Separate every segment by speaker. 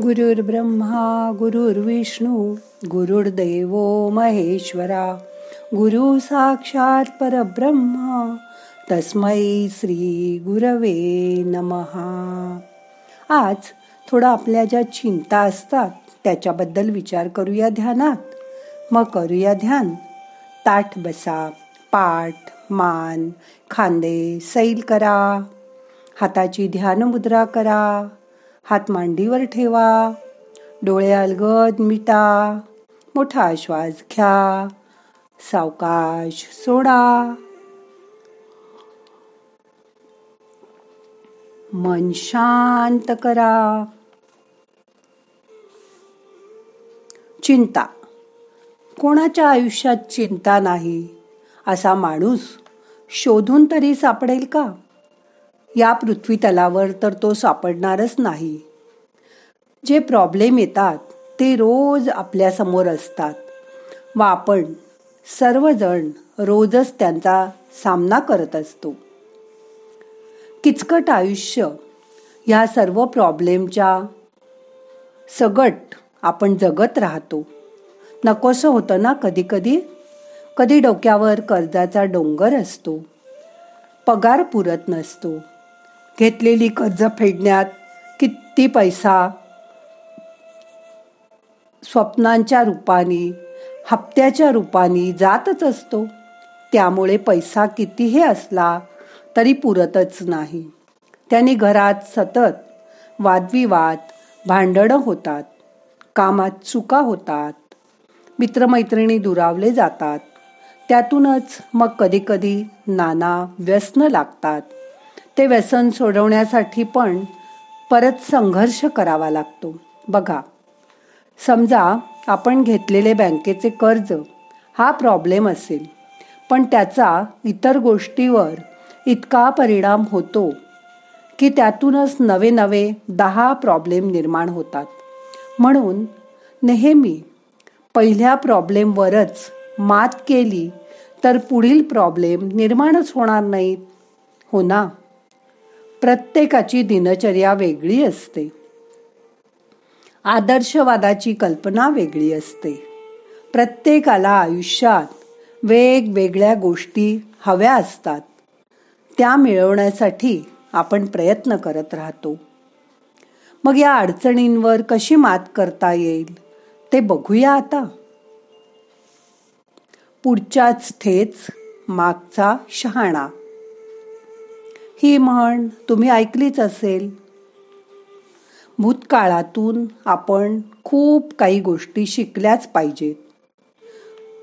Speaker 1: गुरुर्ब्रह्मा गुरुर्विष्णू गुरुर्दैव महेश्वरा गुरु साक्षात परब्रह्मा तस्मै श्री गुरवे नमहा आज थोडं आपल्या ज्या चिंता असतात त्याच्याबद्दल विचार करूया ध्यानात. मग करूया ध्यान. ताठ बसा पाठ मान खांदे सैल करा. हाताची ध्यान मुद्रा करा. हात मांडीवर ठेवा. डोळे अलगद मिटा. मोठा श्वास घ्या. सावकाश सोडा. मन शांत करा. चिंता. कोणाच्या आयुष्यात चिंता नाही? असा माणूस शोधून तरी सापडेल का? या पृथ्वी तलावर तर तो सापडणारच नाही. जे प्रॉब्लेम येतात ते रोज आपल्यासमोर असतात. व आपण सर्वजण रोजच त्यांचा सामना करत असतो. किचकट आयुष्य ह्या सर्व प्रॉब्लेमच्या सगट आपण जगत राहतो. नकोसं होतं ना कधी कधी कधी डोक्यावर कर्जाचा डोंगर असतो. पगार पुरत नसतो. घेतलेली कर्ज फेडण्यात किती पैसा? स्वप्नांच्या रूपाने हप्त्याच्या रूपाने जातच असतो. त्यामुळे पैसा कितीही असला तरी पुरतच नाही. त्याने घरात सतत वादविवाद भांडणं होतात कामात चुका होतात मित्रमैत्रिणी दुरावले जातात. त्यातूनच मग कधीकधी नाना व्यसन लागतात. ते व्यसन सोडवण्यासाठी पण परत संघर्ष करावा लागतो. बघा समजा आपण घेतलेले बँकेचे कर्ज हा प्रॉब्लेम असेल पण त्याचा इतर गोष्टीवर इतका परिणाम होतो की त्यातूनच नवे नवे दहा प्रॉब्लेम निर्माण होतात. म्हणून नेहमी पहिल्या प्रॉब्लेमवरच मात केली तर पुढील प्रॉब्लेम निर्माणच होणार नाहीत. हो ना? प्रत्येकाची दिनचर्या वेगळी असते. आदर्शवादाची कल्पना वेगळी असते. प्रत्येकाला आयुष्यात वेगवेगळ्या गोष्टी हव्या असतात. त्या मिळवण्यासाठी आपण प्रयत्न करत राहतो. मग या अडचणींवर कशी मात करता येईल ते बघूया आता. पुढच्याच ठेच मागचा शहाणा. ही म्हण तुम्ही ऐकलीच असेल. भूतकाळातून आपण खूप काही गोष्टी शिकल्याच पाहिजेत.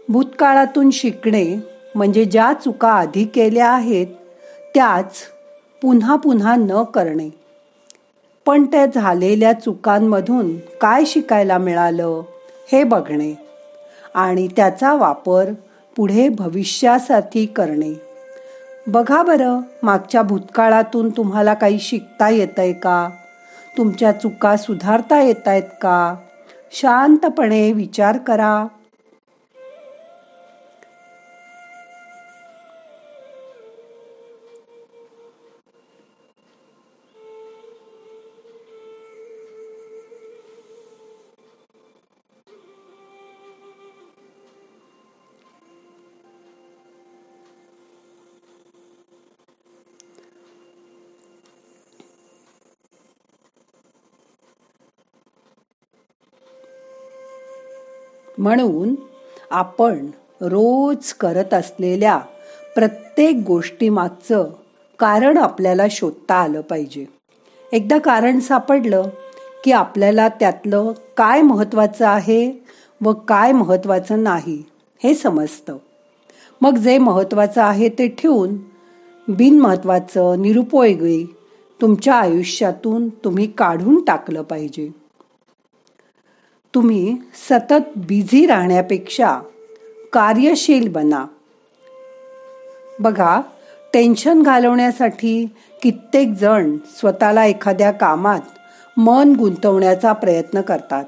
Speaker 1: भूतकाळातून शिकणे म्हणजे ज्या चुका आधी केल्या आहेत त्याच पुन्हा पुन्हा न करणे. पण त्या झालेल्या चुकांमधून काय शिकायला मिळालं हे बघणे आणि त्याचा वापर पुढे भविष्यासाठी करणे. बघा बरं मागच्या भूतकाळातून तुम्हाला काही शिकता येतंय का? तुमच्या चुका सुधारता येत आहेत का? शांतपणे विचार करा. म्हणून आपण रोज करत असलेल्या प्रत्येक गोष्टीमागचं कारण आपल्याला शोधता आलं पाहिजे. एकदा कारण सापडलं की आपल्याला त्यातलं काय महत्त्वाचं आहे व काय महत्त्वाचं नाही हे समजतं. मग जे महत्त्वाचं आहे ते ठेवून बिनमहत्वाचं निरुपयोगी तुमच्या आयुष्यातून तुम्ही काढून टाकलं पाहिजे. तुम्ही सतत बिझी राहण्यापेक्षा कार्यशील बना. बघा टेन्शन घालवण्यासाठी कित्येक जण स्वतःला एखाद्या कामात मन गुंतवण्याचा प्रयत्न करतात.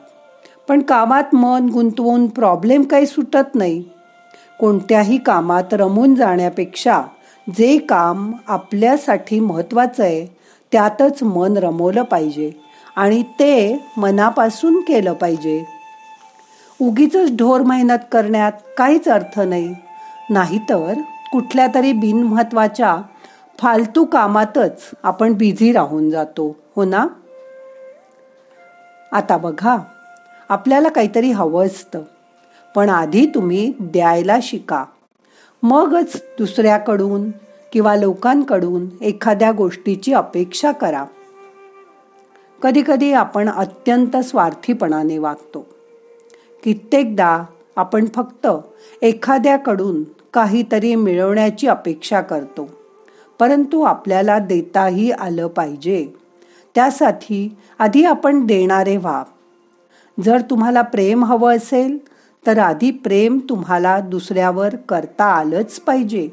Speaker 1: पण कामात मन गुंतवून प्रॉब्लेम काही सुटत नाही. कोणत्याही कामात रमून जाण्यापेक्षा जे काम आपल्यासाठी महत्त्वाचं आहे त्यातच मन रमवलं पाहिजे. आणि ते मनापासून केलं पाहिजे. उगीच ढोर मेहनत करण्यात काहीच अर्थ नाही. नाहीतर कुठल्या तरी बिनमहत्वाच्या फालतू कामातच आपण बिझी राहून जातो हो ना? आता बघा आपल्याला काहीतरी हवं असतं. पण आधी तुम्ही द्यायला शिका. मगच दुसऱ्याकडून किंवा लोकांकडून एखाद्या गोष्टीची अपेक्षा करा. कधीकधी आपण अत्यंत स्वार्थीपणाने वागतो. कित्येकदा आपण फक्त एखाद्याकडून काहीतरी मिळवण्याची अपेक्षा करतो परंतु आपल्याला देताही आलं पाहिजे. त्यासाठी आधी आपण देणारे व्हा. जर तुम्हाला प्रेम हवं असेल तर आधी प्रेम तुम्हाला दुसऱ्यावर करता आलंच पाहिजे.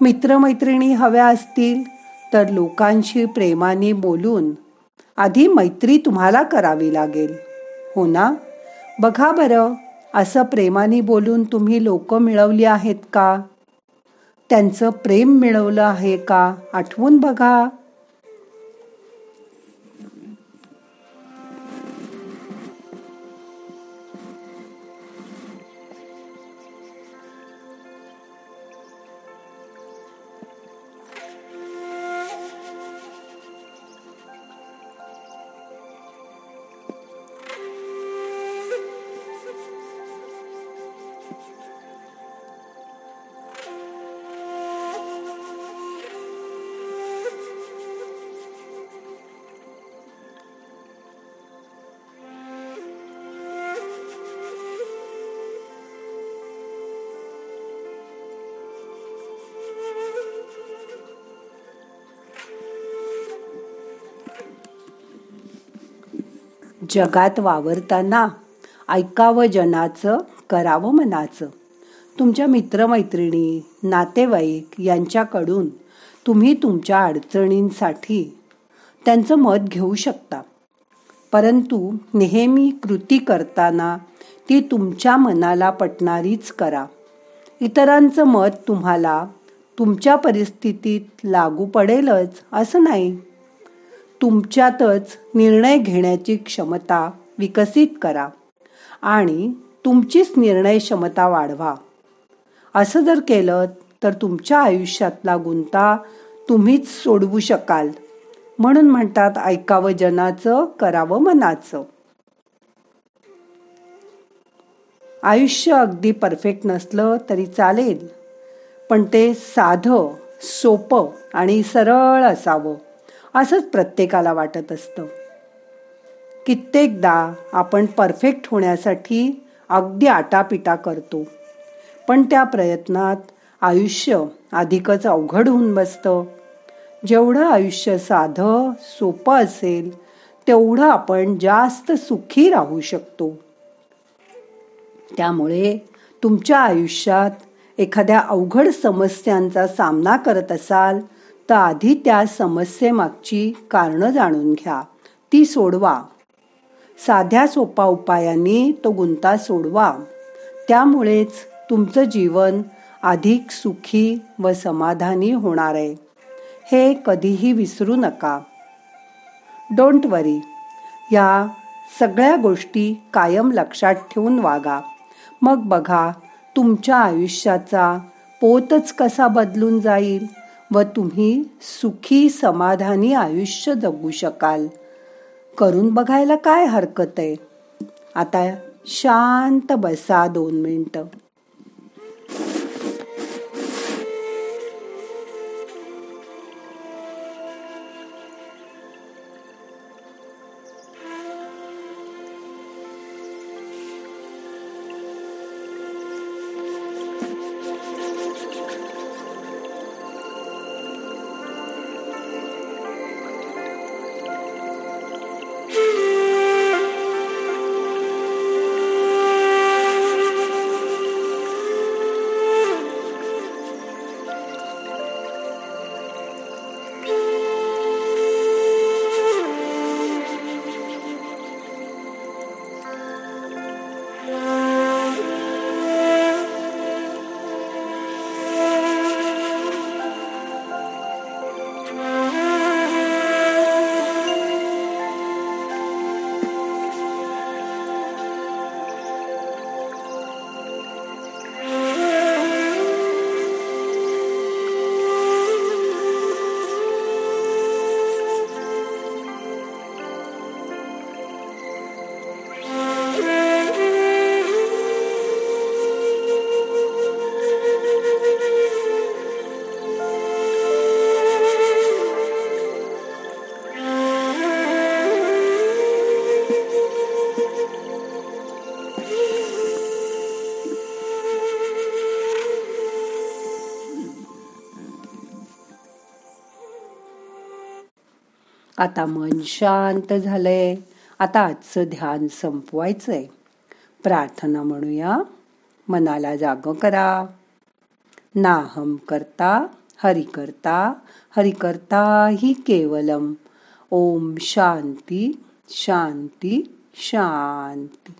Speaker 1: मित्रमैत्रिणी हव्या असतील तर लोकांशी प्रेमाने बोलून आधी मैत्री तुम्हाला करावी लागेल. हो ना? बघा बरं असं प्रेमाने बोलून तुम्ही लोक मिळवली आहेत का? त्यांचं प्रेम मिळवलं आहे का? आठवून बघा. जगात वावरताना ऐकावं जनाचं करावं मनाचं. तुमच्या मित्रमैत्रिणी नातेवाईक यांच्याकडून तुम्ही तुमच्या अडचणींसाठी त्यांचं मत घेऊ शकता. परंतु नेहमी कृती करताना ती तुमच्या मनाला पटणारीच करा. इतरांचं मत तुम्हाला तुमच्या परिस्थितीत लागू पडेलच असं नाही. तुमच्यातच निर्णय घेण्याची क्षमता विकसित करा आणि तुमचीच निर्णय क्षमता वाढवा. असं जर केलं तर तुमच्या आयुष्यातला गुंता तुम्हीच सोडवू शकाल म्हणून म्हणतात ऐकावं जनाचं करावं मनाचं. आयुष्य अगदी परफेक्ट नसलं तरी चालेल पण ते साधं सोपं आणि सरळ असावं. असंच प्रत्येकाला वाटत असतं. कित्येकदा आपण परफेक्ट होण्यासाठी अगदी आटापिटा करतो. पण त्या प्रयत्नात आयुष्य अधिकच अवघड होऊन बसतं. जेवढं आयुष्य साधं सोपं असेल तेवढं आपण जास्त सुखी राहू शकतो. त्यामुळे तुमच्या आयुष्यात एखाद्या अवघड समस्यांचा सामना करत असाल तर आधी त्या समस्येमागची कारणं जाणून घ्या. ती सोडवा. साध्या सोपा उपायांनी तो गुंता सोडवा. त्यामुळेच तुमचं जीवन अधिक सुखी व समाधानी होणार आहे. हे कधीही विसरू नका. डोंट वरी या सगळ्या गोष्टी कायम लक्षात ठेवून वागा. मग बघा तुमच्या आयुष्याचा पोतच कसा बदलून जाईल? व तुम्ही सुखी समाधानी आयुष्य जगू शकाल. करून बघायला काय हरकत आहे? आता शांत बसा दोन मिनटं. आता मन शांत झालंय. आता आजचं ध्यान संपवायचंय. प्रार्थना म्हणूया. मनाला जाग करा. नाहम करता हरि करता हरि करता ही केवलम. ओम शांती शांती शांती.